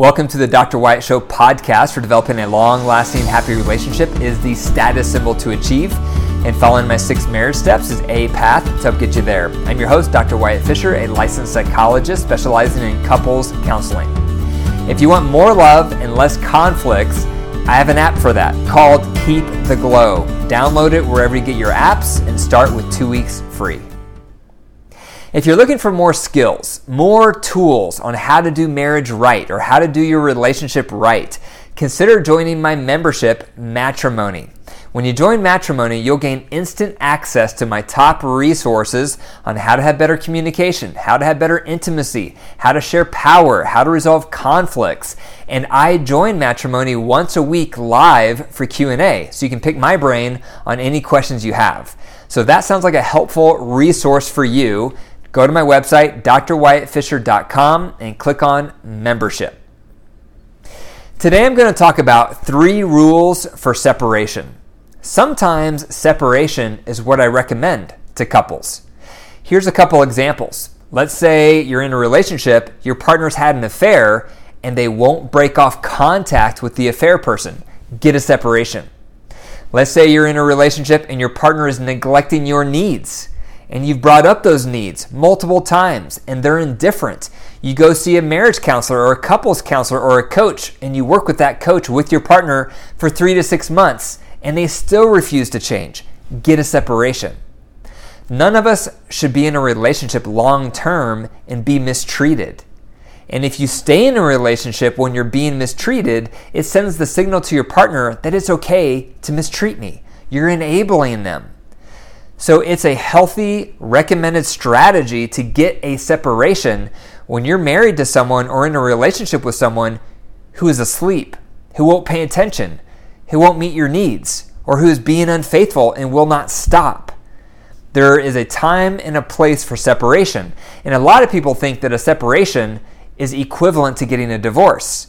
Welcome to the Dr. Wyatt Show podcast for developing a long lasting, happy relationship is the status symbol to achieve. And following my six marriage steps is a path to help get you there. I'm your host, Dr. Wyatt Fisher, a licensed psychologist specializing in couples counseling. If you want more love and less conflicts, I have an app for that called Keep the Glow. Download it wherever you get your apps and start with two weeks free. If you're looking for more skills, more tools on how to do marriage right or how to do your relationship right, consider joining my membership, Matrimony. When you join Matrimony, you'll gain instant access to my top resources on how to have better communication, how to have better intimacy, how to share power, how to resolve conflicts. And I join Matrimony once a week live for Q&A, so you can pick my brain on any questions you have. So that sounds like a helpful resource for you Go to my website, drwyattfisher.com, and click on membership. Today I'm going to talk about three rules for separation. Sometimes separation is what I recommend to couples. Here's a couple examples. Let's say you're in a relationship, your partner's had an affair, and they won't break off contact with the affair person. Get a separation. Let's say you're in a relationship and your partner is neglecting your needs and you've brought up those needs multiple times and they're indifferent. You go see a marriage counselor or a couples counselor or a coach and you work with that coach with your partner for three to six months and they still refuse to change. Get a separation. None of us should be in a relationship long term and be mistreated. And if you stay in a relationship when you're being mistreated, it sends the signal to your partner that it's okay to mistreat me. You're enabling them. So it's a healthy, recommended strategy to get a separation when you're married to someone or in a relationship with someone who is asleep, who won't pay attention, who won't meet your needs, or who is being unfaithful and will not stop. There is a time and a place for separation. And a lot of people think that a separation is equivalent to getting a divorce.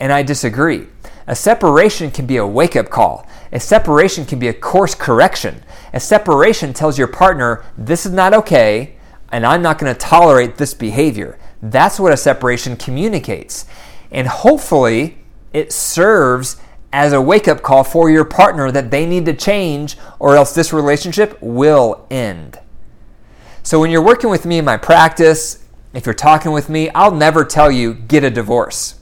And I disagree. A separation can be a wake up call. A separation can be a course correction. A separation tells your partner, this is not okay, and I'm not going to tolerate this behavior. That's what a separation communicates. And hopefully, it serves as a wake up call for your partner that they need to change, or else this relationship will end. So, when you're working with me in my practice, if you're talking with me, I'll never tell you, get a divorce.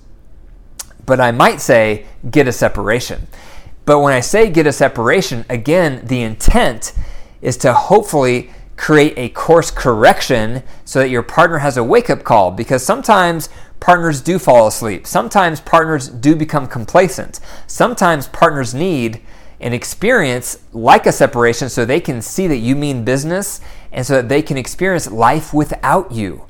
But I might say, get a separation. But when I say get a separation, again, the intent is to hopefully create a course correction so that your partner has a wake up call because sometimes partners do fall asleep. Sometimes partners do become complacent. Sometimes partners need an experience like a separation so they can see that you mean business and so that they can experience life without you.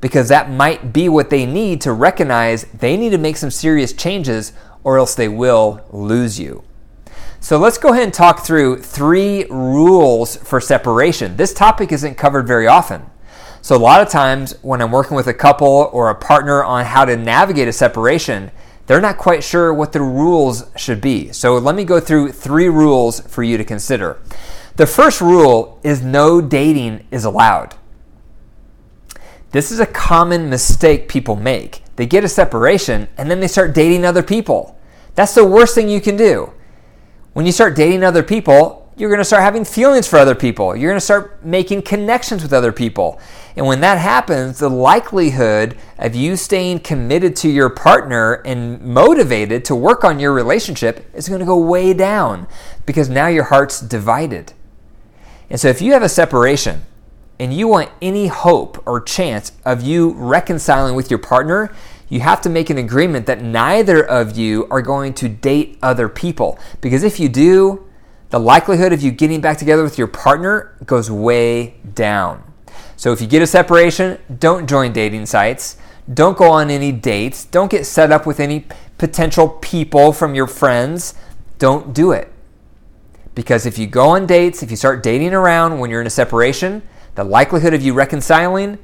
Because that might be what they need to recognize they need to make some serious changes or else they will lose you. So let's go ahead and talk through three rules for separation. This topic isn't covered very often. So, a lot of times when I'm working with a couple or a partner on how to navigate a separation, they're not quite sure what the rules should be. So, let me go through three rules for you to consider. The first rule is no dating is allowed. This is a common mistake people make. They get a separation and then they start dating other people. That's the worst thing you can do. When you start dating other people, you're going to start having feelings for other people. You're going to start making connections with other people. And when that happens, the likelihood of you staying committed to your partner and motivated to work on your relationship is going to go way down because now your heart's divided. And so if you have a separation, and you want any hope or chance of you reconciling with your partner, you have to make an agreement that neither of you are going to date other people. Because if you do, the likelihood of you getting back together with your partner goes way down. So if you get a separation, don't join dating sites. Don't go on any dates. Don't get set up with any potential people from your friends. Don't do it. Because if you go on dates, if you start dating around when you're in a separation, the likelihood of you reconciling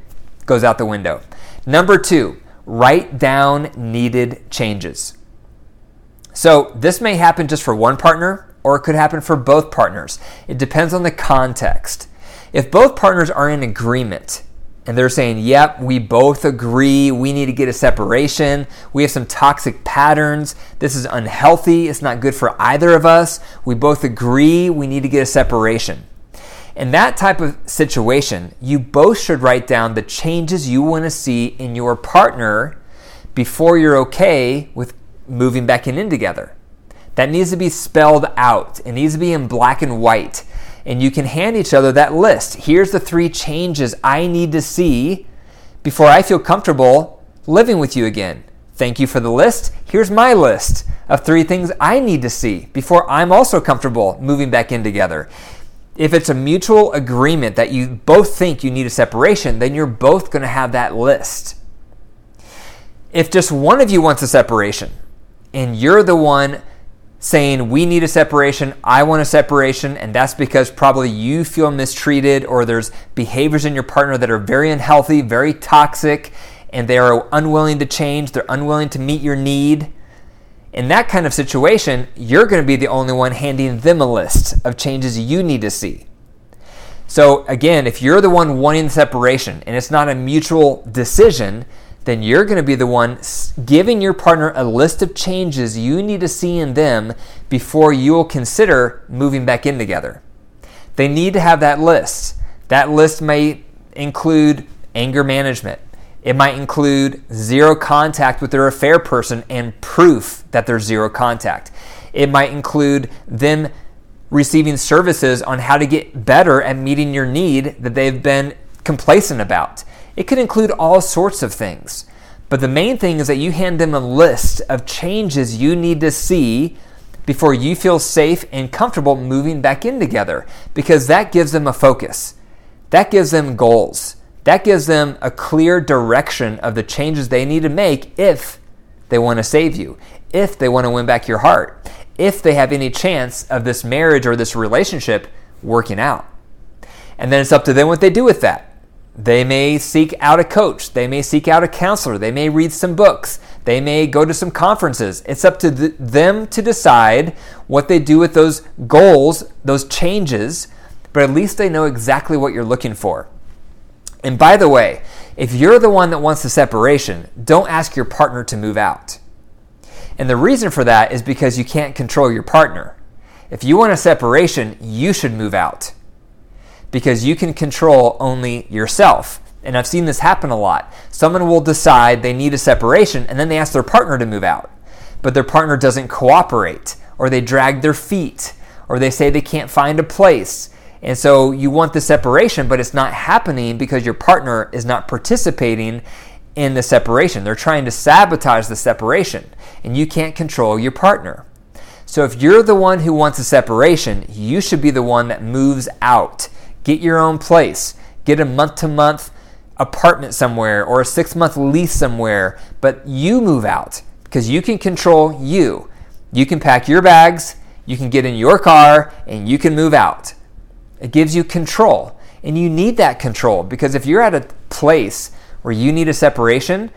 goes out the window. Number two, write down needed changes. So this may happen just for one partner or it could happen for both partners. It depends on the context. If both partners are in agreement and they're saying, Yep, we both agree we need to get a separation. We have some toxic patterns. This is unhealthy. It's not good for either of us. We both agree we need to get a separation. In that type of situation, you both should write down the changes you want to see in your partner before you're okay with moving back in, in together. That needs to be spelled out. It needs to be in black and white. And you can hand each other that list. Here's the three changes I need to see before I feel comfortable living with you again. Thank you for the list. Here's my list of three things I need to see before I'm also comfortable moving back in together. If it's a mutual agreement that you both think you need a separation, then you're both going to have that list. If just one of you wants a separation and you're the one saying, We need a separation, I want a separation, and that's because probably you feel mistreated or there's behaviors in your partner that are very unhealthy, very toxic, and they are unwilling to change, they're unwilling to meet your need in that kind of situation, you're going to be the only one handing them a list of changes you need to see. So, again, if you're the one wanting separation and it's not a mutual decision, then you're going to be the one giving your partner a list of changes you need to see in them before you'll consider moving back in together. They need to have that list. That list may include anger management, it might include zero contact with their affair person and proof that there's zero contact. It might include them receiving services on how to get better at meeting your need that they've been complacent about. It could include all sorts of things. But the main thing is that you hand them a list of changes you need to see before you feel safe and comfortable moving back in together because that gives them a focus. That gives them goals. That gives them a clear direction of the changes they need to make if they want to save you, if they want to win back your heart, if they have any chance of this marriage or this relationship working out. And then it's up to them what they do with that. They may seek out a coach. They may seek out a counselor. They may read some books. They may go to some conferences. It's up to th- them to decide what they do with those goals, those changes, but at least they know exactly what you're looking for. And by the way, if you're the one that wants the separation, don't ask your partner to move out. And the reason for that is because you can't control your partner. If you want a separation, you should move out because you can control only yourself. And I've seen this happen a lot. Someone will decide they need a separation and then they ask their partner to move out, but their partner doesn't cooperate, or they drag their feet, or they say they can't find a place. And so you want the separation, but it's not happening because your partner is not participating in the separation. They're trying to sabotage the separation, and you can't control your partner. So if you're the one who wants a separation, you should be the one that moves out. Get your own place. Get a month to month apartment somewhere or a six month lease somewhere, but you move out because you can control you. You can pack your bags, you can get in your car, and you can move out. It gives you control. And you need that control because if you're at a place where you need a separation,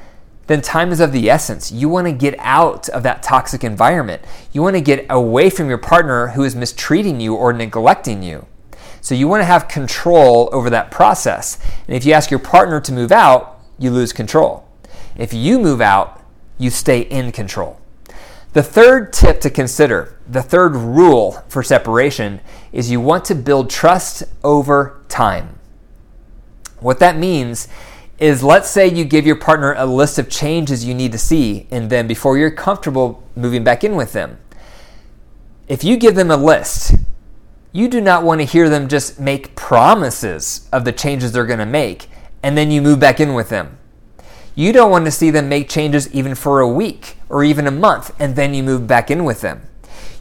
then time is of the essence. You want to get out of that toxic environment. You want to get away from your partner who is mistreating you or neglecting you. So you want to have control over that process. And if you ask your partner to move out, you lose control. If you move out, you stay in control. The third tip to consider, the third rule for separation, is you want to build trust over time. What that means is let's say you give your partner a list of changes you need to see in them before you're comfortable moving back in with them. If you give them a list, you do not want to hear them just make promises of the changes they're going to make and then you move back in with them. You don't want to see them make changes even for a week or even a month and then you move back in with them.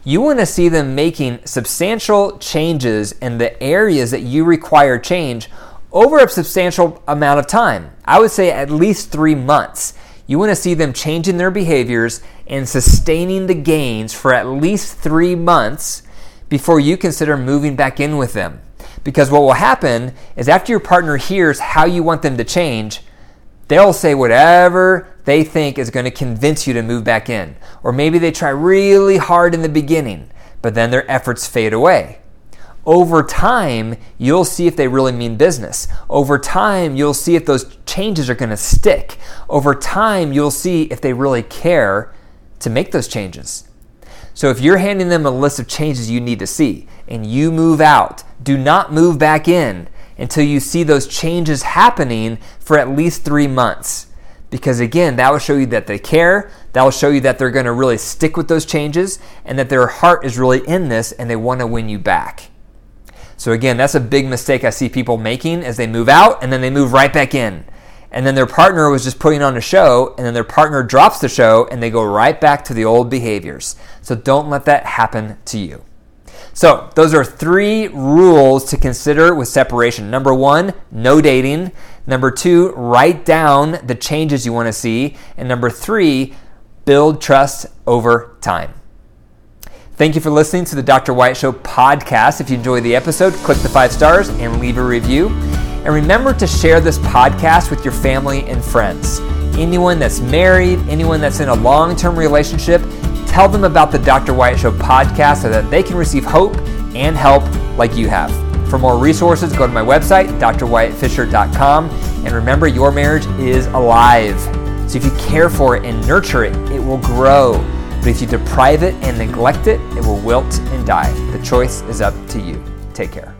You want to see them making substantial changes in the areas that you require change over a substantial amount of time. I would say at least three months. You want to see them changing their behaviors and sustaining the gains for at least three months before you consider moving back in with them. Because what will happen is after your partner hears how you want them to change, they'll say whatever they think is going to convince you to move back in. Or maybe they try really hard in the beginning, but then their efforts fade away. over time, you'll see if they really mean business. Over time, you'll see if those changes are going to stick. Over time, you'll see if they really care to make those changes. So if you're handing them a list of changes you need to see and you move out, do not move back in until you see those changes happening for at least three months. Because again, that will show you that they care, that will show you that they're going to really stick with those changes, and that their heart is really in this and they want to win you back. So again, that's a big mistake I see people making as they move out and then they move right back in. And then their partner was just putting on a show, and then their partner drops the show and they go right back to the old behaviors. So don't let that happen to you. So, those are three rules to consider with separation. Number one, no dating. Number two, write down the changes you want to see. And number three, build trust over time. Thank you for listening to the Dr. Wyatt Show podcast. If you enjoyed the episode, click the five stars and leave a review. And remember to share this podcast with your family and friends. Anyone that's married, anyone that's in a long term relationship, tell them about the Dr. Wyatt Show podcast so that they can receive hope and help like you have. For more resources, go to my website, drwyattfisher.com. And remember, your marriage is alive. So if you care for it and nurture it, it will grow. But if you deprive it and neglect it, it will wilt and die. The choice is up to you. Take care.